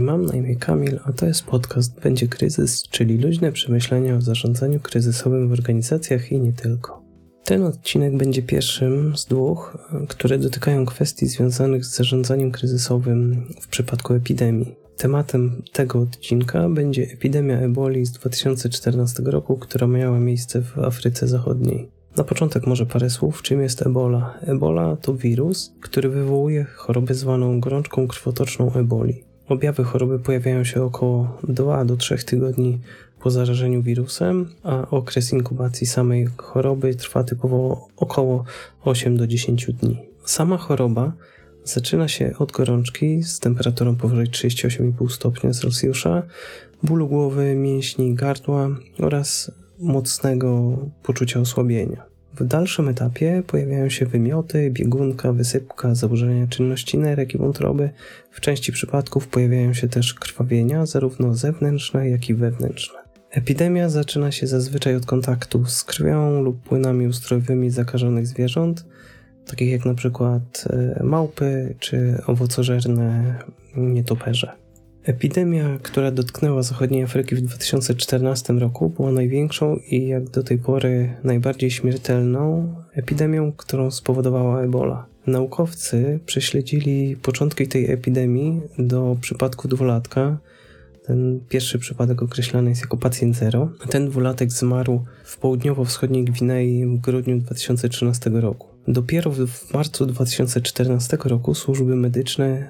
Mam na imię Kamil, a to jest podcast Będzie Kryzys, czyli luźne przemyślenia o zarządzaniu kryzysowym w organizacjach i nie tylko. Ten odcinek będzie pierwszym z dwóch, które dotykają kwestii związanych z zarządzaniem kryzysowym w przypadku epidemii. Tematem tego odcinka będzie epidemia eboli z 2014 roku, która miała miejsce w Afryce Zachodniej. Na początek może parę słów, czym jest ebola. Ebola to wirus, który wywołuje chorobę zwaną gorączką krwotoczną eboli. Objawy choroby pojawiają się około 2 do 3 tygodni po zarażeniu wirusem, a okres inkubacji samej choroby trwa typowo około 8 do 10 dni. Sama choroba zaczyna się od gorączki z temperaturą powyżej 38,5 stopnia Celsjusza, bólu głowy, mięśni, gardła oraz mocnego poczucia osłabienia. W dalszym etapie pojawiają się wymioty, biegunka, wysypka, zaburzenia czynności nerek i wątroby. W części przypadków pojawiają się też krwawienia, zarówno zewnętrzne, jak i wewnętrzne. Epidemia zaczyna się zazwyczaj od kontaktu z krwią lub płynami ustrojowymi zakażonych zwierząt, takich jak na przykład e, małpy czy owocożerne nietoperze. Epidemia, która dotknęła zachodniej Afryki w 2014 roku, była największą i jak do tej pory najbardziej śmiertelną epidemią, którą spowodowała ebola. Naukowcy prześledzili początki tej epidemii do przypadku dwulatka. Ten pierwszy przypadek określany jest jako pacjent zero. Ten dwulatek zmarł w południowo-wschodniej Gwinei w grudniu 2013 roku. Dopiero w marcu 2014 roku służby medyczne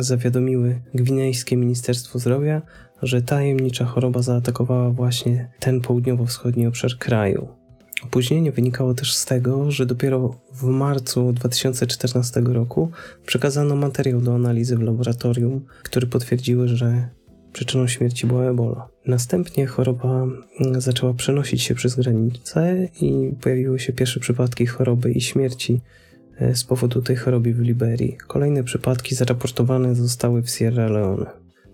zawiadomiły gwinejskie Ministerstwo Zdrowia, że tajemnicza choroba zaatakowała właśnie ten południowo-wschodni obszar kraju. Opóźnienie wynikało też z tego, że dopiero w marcu 2014 roku przekazano materiał do analizy w laboratorium, który potwierdziły, że Przyczyną śmierci była ebola. Następnie choroba mm, zaczęła przenosić się przez granice i pojawiły się pierwsze przypadki choroby i śmierci e, z powodu tej choroby w Liberii. Kolejne przypadki zaraportowane zostały w Sierra Leone.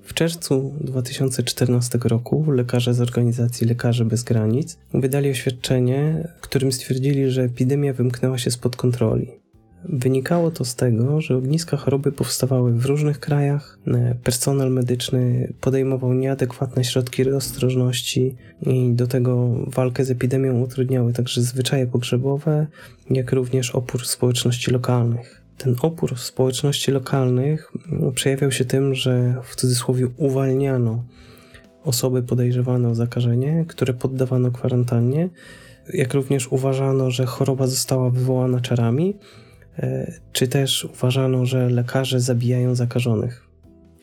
W czerwcu 2014 roku lekarze z organizacji Lekarze Bez Granic wydali oświadczenie, w którym stwierdzili, że epidemia wymknęła się spod kontroli. Wynikało to z tego, że ogniska choroby powstawały w różnych krajach, e, personel medyczny podejmował nieadekwatne środki ostrożności i do tego walkę z epidemią utrudniały także zwyczaje pogrzebowe, jak również opór społeczności lokalnych. Ten opór społeczności lokalnych mm, przejawiał się tym, że w cudzysłowie uwalniano osoby podejrzewane o zakażenie, które poddawano kwarantannie, jak również uważano, że choroba została wywołana czarami czy też uważano, że lekarze zabijają zakażonych.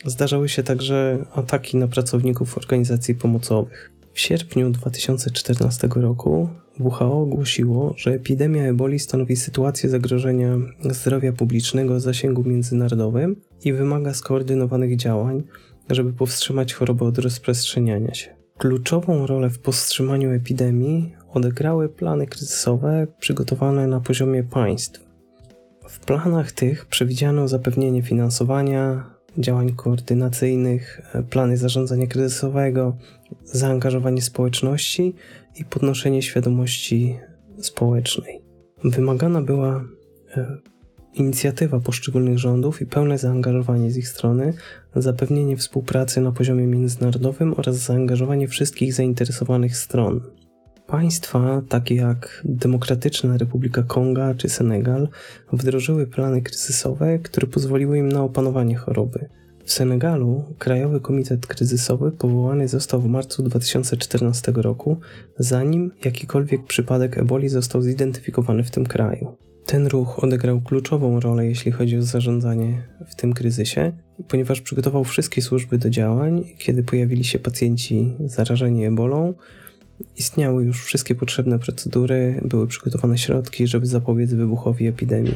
Zdarzały się także ataki na pracowników organizacji pomocowych. W sierpniu 2014 roku WHO ogłosiło, że epidemia eboli stanowi sytuację zagrożenia zdrowia publicznego o zasięgu międzynarodowym i wymaga skoordynowanych działań, żeby powstrzymać chorobę od rozprzestrzeniania się. Kluczową rolę w powstrzymaniu epidemii odegrały plany kryzysowe przygotowane na poziomie państw. W planach tych przewidziano zapewnienie finansowania, działań koordynacyjnych, e, plany zarządzania kryzysowego, zaangażowanie społeczności i podnoszenie świadomości społecznej. Wymagana była e, inicjatywa poszczególnych rządów i pełne zaangażowanie z ich strony, zapewnienie współpracy na poziomie międzynarodowym oraz zaangażowanie wszystkich zainteresowanych stron. Państwa takie jak Demokratyczna Republika Konga czy Senegal wdrożyły plany kryzysowe, które pozwoliły im na opanowanie choroby. W Senegalu Krajowy Komitet Kryzysowy powołany został w marcu 2014 roku, zanim jakikolwiek przypadek eboli został zidentyfikowany w tym kraju. Ten ruch odegrał kluczową rolę, jeśli chodzi o zarządzanie w tym kryzysie, ponieważ przygotował wszystkie służby do działań, kiedy pojawili się pacjenci zarażeni ebolą, Istniały już wszystkie potrzebne procedury, były przygotowane środki, żeby zapobiec wybuchowi epidemii.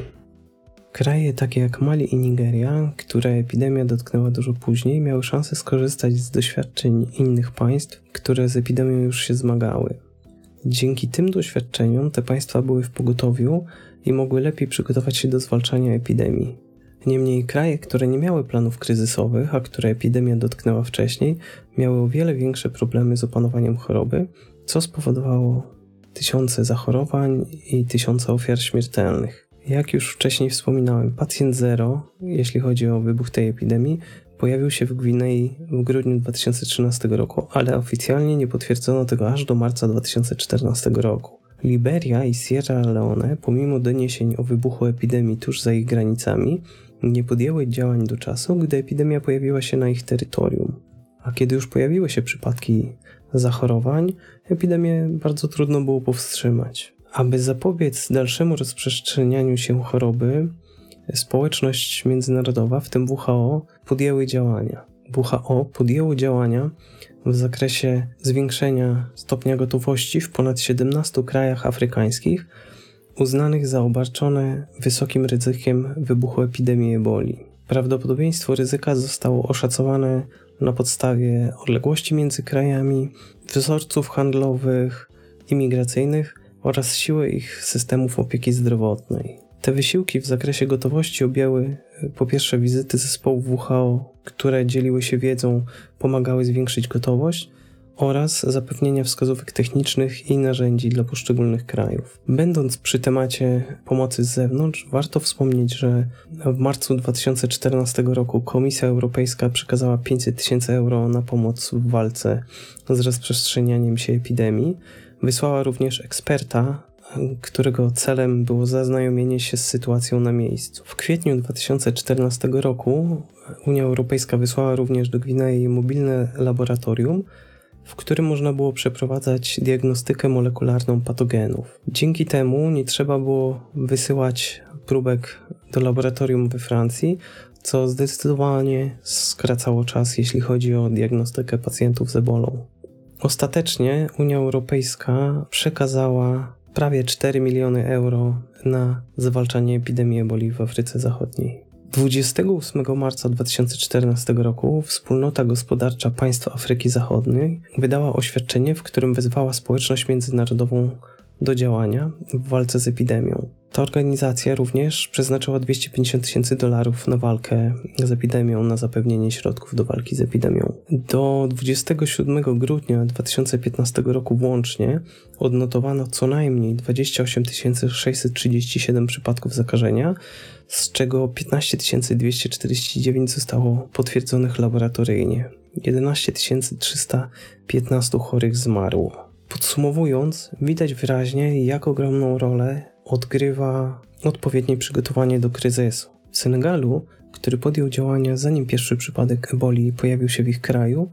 Kraje takie jak Mali i Nigeria, które epidemia dotknęła dużo później, miały szansę skorzystać z doświadczeń innych państw, które z epidemią już się zmagały. Dzięki tym doświadczeniom te państwa były w pogotowiu i mogły lepiej przygotować się do zwalczania epidemii. Niemniej kraje, które nie miały planów kryzysowych, a które epidemia dotknęła wcześniej, miały o wiele większe problemy z opanowaniem choroby, co spowodowało tysiące zachorowań i tysiące ofiar śmiertelnych. Jak już wcześniej wspominałem, pacjent zero, jeśli chodzi o wybuch tej epidemii, pojawił się w Gwinei w grudniu 2013 roku, ale oficjalnie nie potwierdzono tego aż do marca 2014 roku. Liberia i Sierra Leone, pomimo doniesień o wybuchu epidemii tuż za ich granicami, nie podjęły działań do czasu, gdy epidemia pojawiła się na ich terytorium. A kiedy już pojawiły się przypadki zachorowań, epidemię bardzo trudno było powstrzymać. Aby zapobiec dalszemu rozprzestrzenianiu się choroby, społeczność międzynarodowa, w tym WHO, podjęły działania. WHO podjęło działania w zakresie zwiększenia stopnia gotowości w ponad 17 krajach afrykańskich, uznanych za obarczone wysokim ryzykiem wybuchu epidemii eboli. Prawdopodobieństwo ryzyka zostało oszacowane na podstawie odległości między krajami, wzorców handlowych, imigracyjnych oraz siły ich systemów opieki zdrowotnej. Te wysiłki w zakresie gotowości objęły po pierwsze wizyty zespołów WHO, które dzieliły się wiedzą, pomagały zwiększyć gotowość, oraz zapewnienia wskazówek technicznych i narzędzi dla poszczególnych krajów. Będąc przy temacie pomocy z zewnątrz, warto wspomnieć, że w marcu 2014 roku Komisja Europejska przekazała 500 tysięcy euro na pomoc w walce z rozprzestrzenianiem się epidemii. Wysłała również eksperta, którego celem było zaznajomienie się z sytuacją na miejscu. W kwietniu 2014 roku Unia Europejska wysłała również do Gwinei mobilne laboratorium, w którym można było przeprowadzać diagnostykę molekularną patogenów. Dzięki temu nie trzeba było wysyłać próbek do laboratorium we Francji, co zdecydowanie skracało czas, jeśli chodzi o diagnostykę pacjentów z ebolą. Ostatecznie Unia Europejska przekazała prawie 4 miliony euro na zwalczanie epidemii eboli w Afryce Zachodniej. 28 marca 2014 roku Wspólnota Gospodarcza Państw Afryki Zachodniej wydała oświadczenie, w którym wezwała społeczność międzynarodową do działania w walce z epidemią. Ta organizacja również przeznaczyła 250 tysięcy dolarów na walkę z epidemią, na zapewnienie środków do walki z epidemią. Do 27 grudnia 2015 roku włącznie odnotowano co najmniej 28 637 przypadków zakażenia, z czego 15 249 zostało potwierdzonych laboratoryjnie. 11 315 chorych zmarło. Podsumowując, widać wyraźnie, jak ogromną rolę odgrywa odpowiednie przygotowanie do kryzysu. W Senegalu, który podjął działania zanim pierwszy przypadek eboli pojawił się w ich kraju,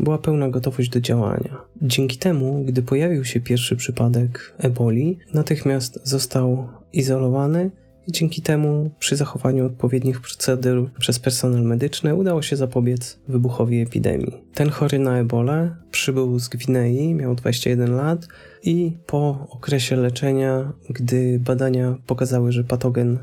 była pełna gotowość do działania. Dzięki temu, gdy pojawił się pierwszy przypadek eboli, natychmiast został izolowany i dzięki temu przy zachowaniu odpowiednich procedur przez personel medyczny udało się zapobiec wybuchowi epidemii. Ten chory na ebolę przybył z Gwinei, miał 21 lat i po okresie leczenia, gdy badania pokazały, że patogen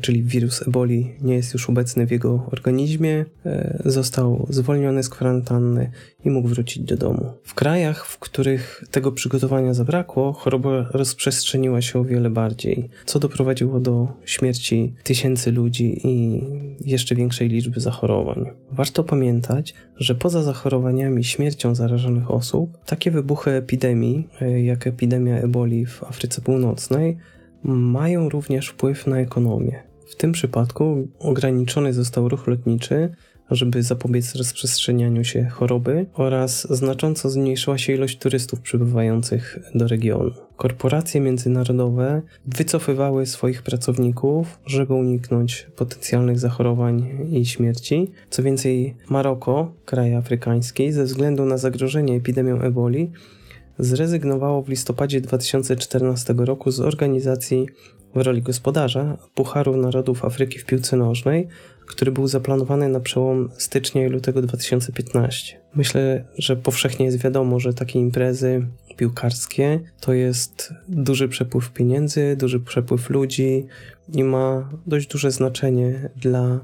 czyli wirus eboli nie jest już obecny w jego organizmie, e, został zwolniony z kwarantanny i mógł wrócić do domu. W krajach, w których tego przygotowania zabrakło, choroba rozprzestrzeniła się o wiele bardziej, co doprowadziło do śmierci tysięcy ludzi i jeszcze większej liczby zachorowań. Warto pamiętać, że poza zachorowaniami śmiercią zarażonych osób, takie wybuchy epidemii, e, jak epidemia eboli w Afryce Północnej, mają również wpływ na ekonomię. W tym przypadku ograniczony został ruch lotniczy, żeby zapobiec rozprzestrzenianiu się choroby oraz znacząco zmniejszyła się ilość turystów przybywających do regionu. Korporacje międzynarodowe wycofywały swoich pracowników, żeby uniknąć potencjalnych zachorowań i śmierci. Co więcej, Maroko, kraj afrykański, ze względu na zagrożenie epidemią eboli, zrezygnowało w listopadzie 2014 roku z organizacji w roli gospodarza Pucharu Narodów Afryki w piłce nożnej, który był zaplanowany na przełom stycznia i lutego 2015. Myślę, że powszechnie jest wiadomo, że takie imprezy piłkarskie to jest duży przepływ pieniędzy, duży przepływ ludzi i ma dość duże znaczenie dla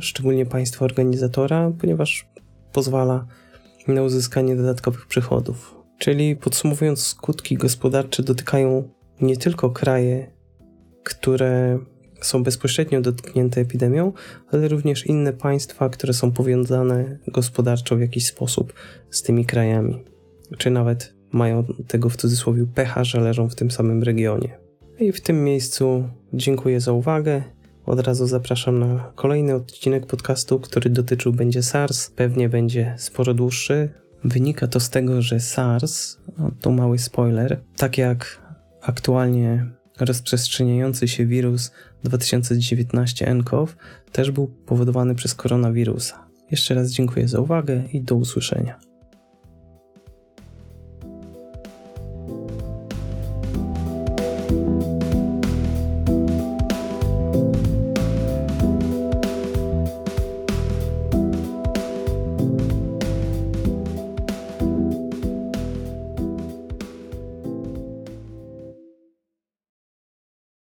szczególnie państwa organizatora, ponieważ pozwala na uzyskanie dodatkowych przychodów. Czyli podsumowując, skutki gospodarcze dotykają nie tylko kraje, które są bezpośrednio dotknięte epidemią, ale również inne państwa, które są powiązane gospodarczo w jakiś sposób z tymi krajami, czy nawet mają tego w cudzysłowie pecha, że leżą w tym samym regionie. I w tym miejscu dziękuję za uwagę Od razu zapraszam na kolejny odcinek podcastu, który dotyczył będzie SARS. Pewnie będzie sporo dłuższy. Wynika to z tego, że SARS, to mały spoiler, tak jak aktualnie rozprzestrzeniający się wirus 2019 nCoV, też był powodowany przez koronawirusa. Jeszcze raz dziękuję za uwagę i do usłyszenia.